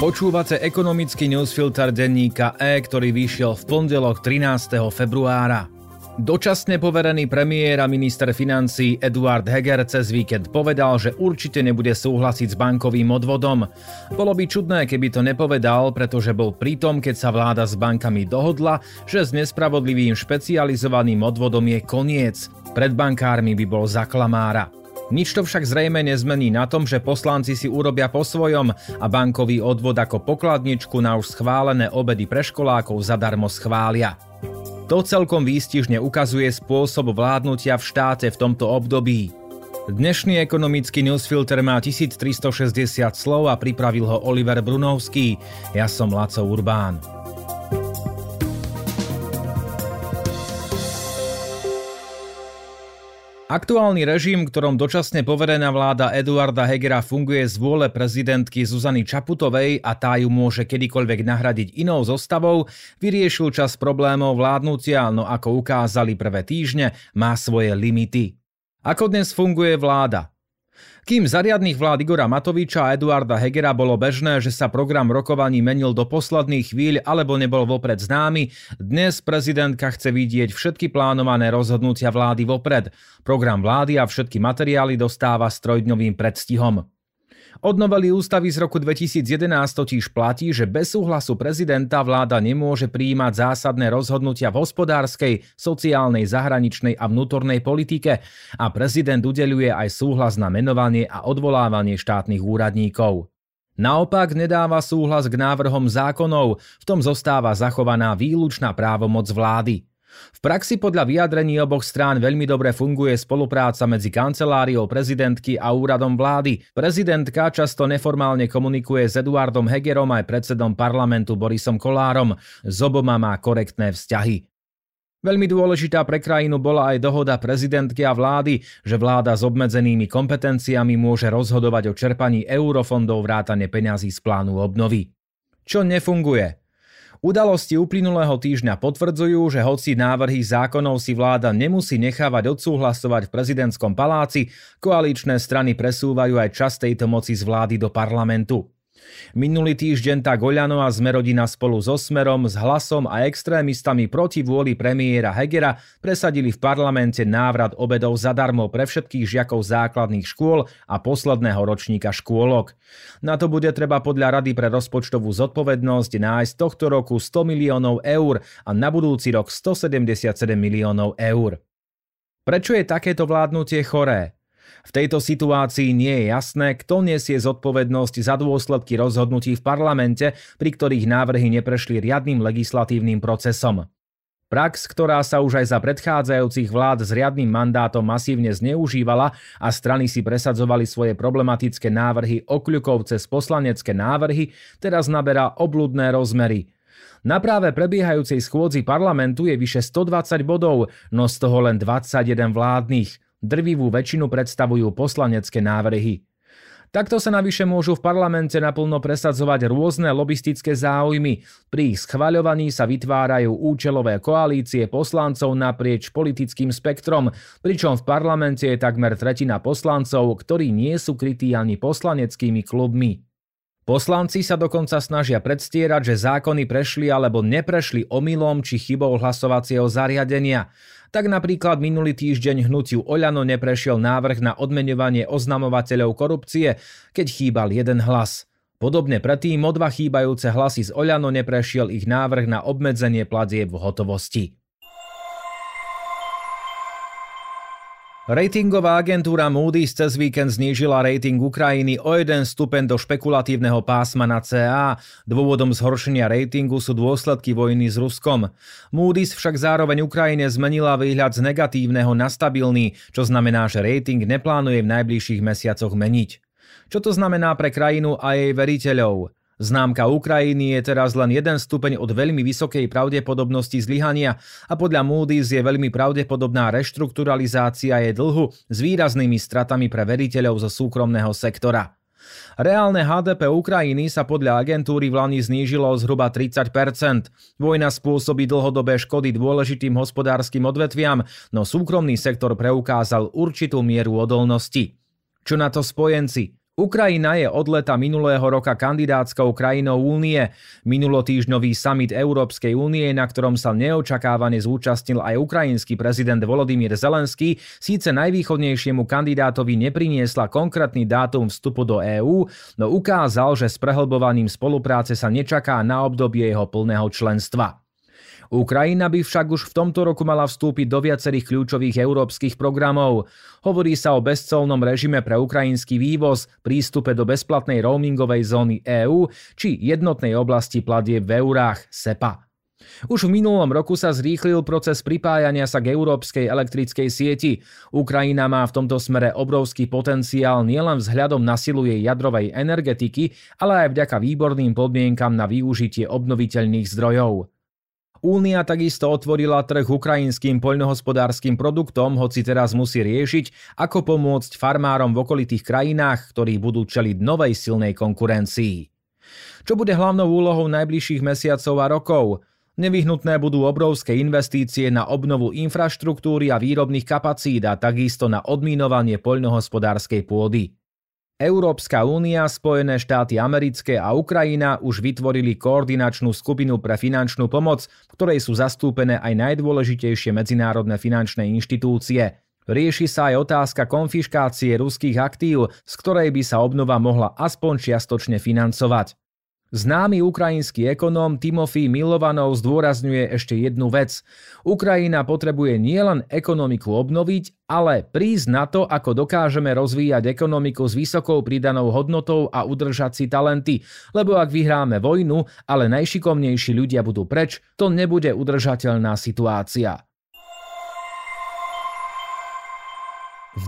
Počúvate ekonomický newsfilter denníka E, ktorý vyšiel v pondelok 13. februára. Dočasne poverený premiér a minister financí Eduard Heger cez víkend povedal, že určite nebude súhlasiť s bankovým odvodom. Bolo by čudné, keby to nepovedal, pretože bol pritom, keď sa vláda s bankami dohodla, že s nespravodlivým špecializovaným odvodom je koniec. Pred bankármi by bol zaklamára. Nič to však zrejme nezmení na tom, že poslanci si urobia po svojom a bankový odvod ako pokladničku na už schválené obedy pre školákov zadarmo schvália. To celkom výstižne ukazuje spôsob vládnutia v štáte v tomto období. Dnešný ekonomický newsfilter má 1360 slov a pripravil ho Oliver Brunovský. Ja som Laco Urbán. Aktuálny režim, ktorom dočasne poverená vláda Eduarda Hegera funguje z vôle prezidentky Zuzany Čaputovej a tá ju môže kedykoľvek nahradiť inou zostavou, vyriešil čas problémov vládnutia, no ako ukázali prvé týždne, má svoje limity. Ako dnes funguje vláda? Kým za vlád Igora Matoviča a Eduarda Hegera bolo bežné, že sa program rokovaní menil do posledných chvíľ alebo nebol vopred známy, dnes prezidentka chce vidieť všetky plánované rozhodnutia vlády vopred. Program vlády a všetky materiály dostáva s trojdňovým predstihom. Od novely ústavy z roku 2011 totiž platí, že bez súhlasu prezidenta vláda nemôže prijímať zásadné rozhodnutia v hospodárskej, sociálnej, zahraničnej a vnútornej politike a prezident udeľuje aj súhlas na menovanie a odvolávanie štátnych úradníkov. Naopak nedáva súhlas k návrhom zákonov, v tom zostáva zachovaná výlučná právomoc vlády. V praxi podľa vyjadrení oboch strán veľmi dobre funguje spolupráca medzi kanceláriou prezidentky a úradom vlády. Prezidentka často neformálne komunikuje s Eduardom Hegerom aj predsedom parlamentu Borisom Kolárom. S oboma má korektné vzťahy. Veľmi dôležitá pre krajinu bola aj dohoda prezidentky a vlády, že vláda s obmedzenými kompetenciami môže rozhodovať o čerpaní eurofondov vrátane peňazí z plánu obnovy. Čo nefunguje? Udalosti uplynulého týždňa potvrdzujú, že hoci návrhy zákonov si vláda nemusí nechávať odsúhlasovať v prezidentskom paláci, koaličné strany presúvajú aj čas tejto moci z vlády do parlamentu. Minulý týždeň tak Oľano a Zmerodina spolu so Smerom, s Hlasom a extrémistami proti vôli premiéra Hegera presadili v parlamente návrat obedov zadarmo pre všetkých žiakov základných škôl a posledného ročníka škôlok. Na to bude treba podľa Rady pre rozpočtovú zodpovednosť nájsť tohto roku 100 miliónov eur a na budúci rok 177 miliónov eur. Prečo je takéto vládnutie choré? V tejto situácii nie je jasné, kto nesie zodpovednosť za dôsledky rozhodnutí v parlamente, pri ktorých návrhy neprešli riadnym legislatívnym procesom. Prax, ktorá sa už aj za predchádzajúcich vlád s riadnym mandátom masívne zneužívala a strany si presadzovali svoje problematické návrhy okľukov cez poslanecké návrhy, teraz naberá obludné rozmery. Na práve prebiehajúcej schôdzi parlamentu je vyše 120 bodov, no z toho len 21 vládnych. Drvivú väčšinu predstavujú poslanecké návrhy. Takto sa navyše môžu v parlamente naplno presadzovať rôzne lobistické záujmy. Pri ich schvaľovaní sa vytvárajú účelové koalície poslancov naprieč politickým spektrom, pričom v parlamente je takmer tretina poslancov, ktorí nie sú krytí ani poslaneckými klubmi. Poslanci sa dokonca snažia predstierať, že zákony prešli alebo neprešli omylom či chybou hlasovacieho zariadenia. Tak napríklad minulý týždeň hnutiu Oľano neprešiel návrh na odmenovanie oznamovateľov korupcie, keď chýbal jeden hlas. Podobne predtým o dva chýbajúce hlasy z Oľano neprešiel ich návrh na obmedzenie platieb v hotovosti. Ratingová agentúra Moody's cez víkend znížila rating Ukrajiny o jeden stupeň do špekulatívneho pásma na CA. Dôvodom zhoršenia ratingu sú dôsledky vojny s Ruskom. Moody's však zároveň Ukrajine zmenila výhľad z negatívneho na stabilný, čo znamená, že rating neplánuje v najbližších mesiacoch meniť. Čo to znamená pre krajinu a jej veriteľov? Známka Ukrajiny je teraz len jeden stupeň od veľmi vysokej pravdepodobnosti zlyhania a podľa Moody's je veľmi pravdepodobná reštrukturalizácia jej dlhu s výraznými stratami pre veriteľov zo súkromného sektora. Reálne HDP Ukrajiny sa podľa agentúry v Lani znížilo zhruba 30% Vojna spôsobí dlhodobé škody dôležitým hospodárskym odvetviam, no súkromný sektor preukázal určitú mieru odolnosti. Čo na to spojenci? Ukrajina je od leta minulého roka kandidátskou krajinou únie. Minulotýždňový summit Európskej únie, na ktorom sa neočakávane zúčastnil aj ukrajinský prezident Volodymyr Zelenský, síce najvýchodnejšiemu kandidátovi nepriniesla konkrétny dátum vstupu do EÚ, no ukázal, že s prehlbovaním spolupráce sa nečaká na obdobie jeho plného členstva. Ukrajina by však už v tomto roku mala vstúpiť do viacerých kľúčových európskych programov. Hovorí sa o bezcolnom režime pre ukrajinský vývoz, prístupe do bezplatnej roamingovej zóny EÚ či jednotnej oblasti platie v eurách SEPA. Už v minulom roku sa zrýchlil proces pripájania sa k európskej elektrickej sieti. Ukrajina má v tomto smere obrovský potenciál nielen vzhľadom na silu jej jadrovej energetiky, ale aj vďaka výborným podmienkam na využitie obnoviteľných zdrojov. Únia takisto otvorila trh ukrajinským poľnohospodárskym produktom, hoci teraz musí riešiť, ako pomôcť farmárom v okolitých krajinách, ktorí budú čeliť novej silnej konkurencii. Čo bude hlavnou úlohou najbližších mesiacov a rokov? Nevyhnutné budú obrovské investície na obnovu infraštruktúry a výrobných kapacít a takisto na odminovanie poľnohospodárskej pôdy. Európska únia, Spojené štáty americké a Ukrajina už vytvorili koordinačnú skupinu pre finančnú pomoc, v ktorej sú zastúpené aj najdôležitejšie medzinárodné finančné inštitúcie. Rieši sa aj otázka konfiškácie ruských aktív, z ktorej by sa obnova mohla aspoň čiastočne financovať. Známy ukrajinský ekonóm Timofy Milovanov zdôrazňuje ešte jednu vec. Ukrajina potrebuje nielen ekonomiku obnoviť, ale prísť na to, ako dokážeme rozvíjať ekonomiku s vysokou pridanou hodnotou a udržať si talenty, lebo ak vyhráme vojnu, ale najšikovnejší ľudia budú preč, to nebude udržateľná situácia.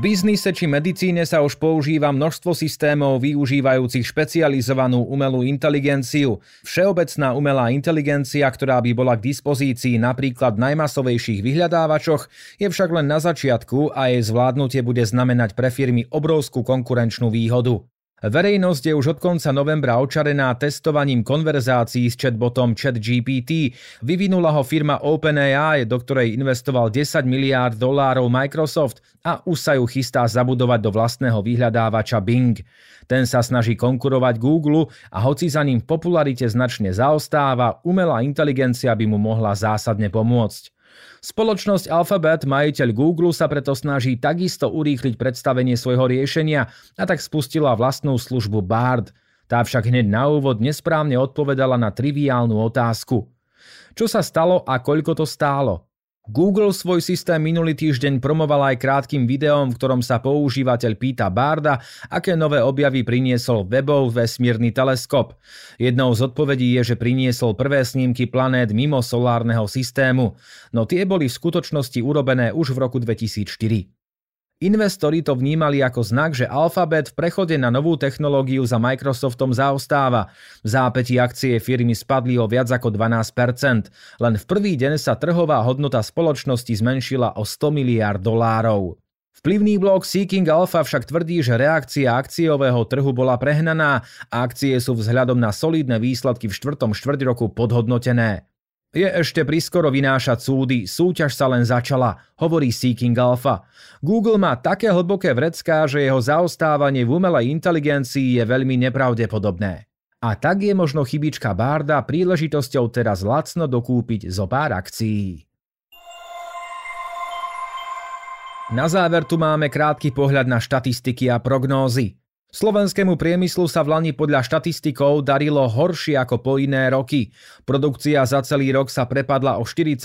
V biznise či medicíne sa už používa množstvo systémov využívajúcich špecializovanú umelú inteligenciu. Všeobecná umelá inteligencia, ktorá by bola k dispozícii napríklad najmasovejších vyhľadávačoch, je však len na začiatku a jej zvládnutie bude znamenať pre firmy obrovskú konkurenčnú výhodu. Verejnosť je už od konca novembra očarená testovaním konverzácií s chatbotom ChatGPT. Vyvinula ho firma OpenAI, do ktorej investoval 10 miliárd dolárov Microsoft a už sa ju chystá zabudovať do vlastného vyhľadávača Bing. Ten sa snaží konkurovať Google a hoci za ním v popularite značne zaostáva, umelá inteligencia by mu mohla zásadne pomôcť. Spoločnosť Alphabet, majiteľ Google, sa preto snaží takisto urýchliť predstavenie svojho riešenia a tak spustila vlastnú službu Bard. Tá však hneď na úvod nesprávne odpovedala na triviálnu otázku. Čo sa stalo a koľko to stálo? Google svoj systém minulý týždeň promoval aj krátkým videom, v ktorom sa používateľ pýta Barda, aké nové objavy priniesol webov vesmírny teleskop. Jednou z odpovedí je, že priniesol prvé snímky planét mimo solárneho systému, no tie boli v skutočnosti urobené už v roku 2004. Investori to vnímali ako znak, že Alphabet v prechode na novú technológiu za Microsoftom zaostáva. V zápäti akcie firmy spadli o viac ako 12%. Len v prvý deň sa trhová hodnota spoločnosti zmenšila o 100 miliard dolárov. Vplyvný blog Seeking Alpha však tvrdí, že reakcia akciového trhu bola prehnaná a akcie sú vzhľadom na solidné výsledky v štvrtom štvrť roku podhodnotené. Je ešte priskoro vynášať súdy, súťaž sa len začala, hovorí Seeking Alpha. Google má také hlboké vrecká, že jeho zaostávanie v umelej inteligencii je veľmi nepravdepodobné. A tak je možno chybička Barda príležitosťou teraz lacno dokúpiť zo pár akcií. Na záver tu máme krátky pohľad na štatistiky a prognózy. Slovenskému priemyslu sa v Lani podľa štatistikov darilo horšie ako po iné roky. Produkcia za celý rok sa prepadla o 4,7%,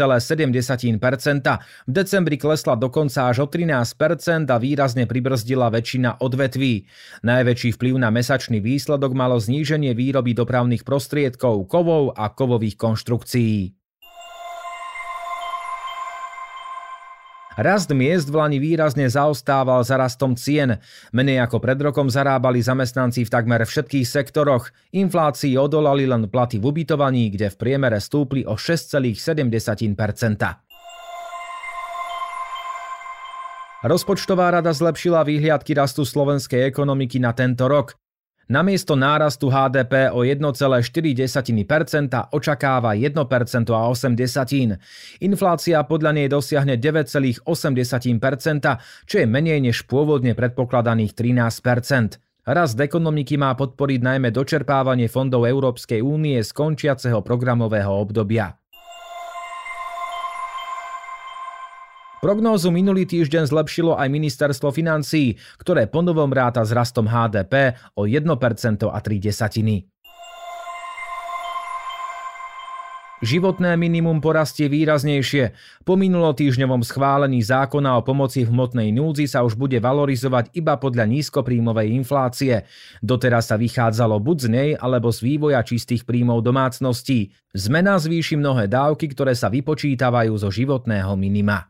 v decembri klesla dokonca až o 13% a výrazne pribrzdila väčšina odvetví. Najväčší vplyv na mesačný výsledok malo zníženie výroby dopravných prostriedkov, kovov a kovových konštrukcií. Rast miest v Lani výrazne zaostával za rastom cien. Menej ako pred rokom zarábali zamestnanci v takmer všetkých sektoroch. Inflácii odolali len platy v ubytovaní, kde v priemere stúpli o 6,7% Rozpočtová rada zlepšila výhliadky rastu slovenskej ekonomiky na tento rok. Namiesto nárastu HDP o 1,4% očakáva 1% a 8 desatín. Inflácia podľa nej dosiahne 9,8%, čo je menej než pôvodne predpokladaných 13%. Rast ekonomiky má podporiť najmä dočerpávanie fondov Európskej únie z končiaceho programového obdobia. Prognózu minulý týždeň zlepšilo aj ministerstvo financií, ktoré ponovom ráta s rastom HDP o 1% a 3 desatiny. Životné minimum porastie výraznejšie. Po minulotýždňovom schválení zákona o pomoci v hmotnej núdzi sa už bude valorizovať iba podľa nízkopríjmovej inflácie. Doteraz sa vychádzalo buď z nej, alebo z vývoja čistých príjmov domácností. Zmena zvýši mnohé dávky, ktoré sa vypočítavajú zo životného minima.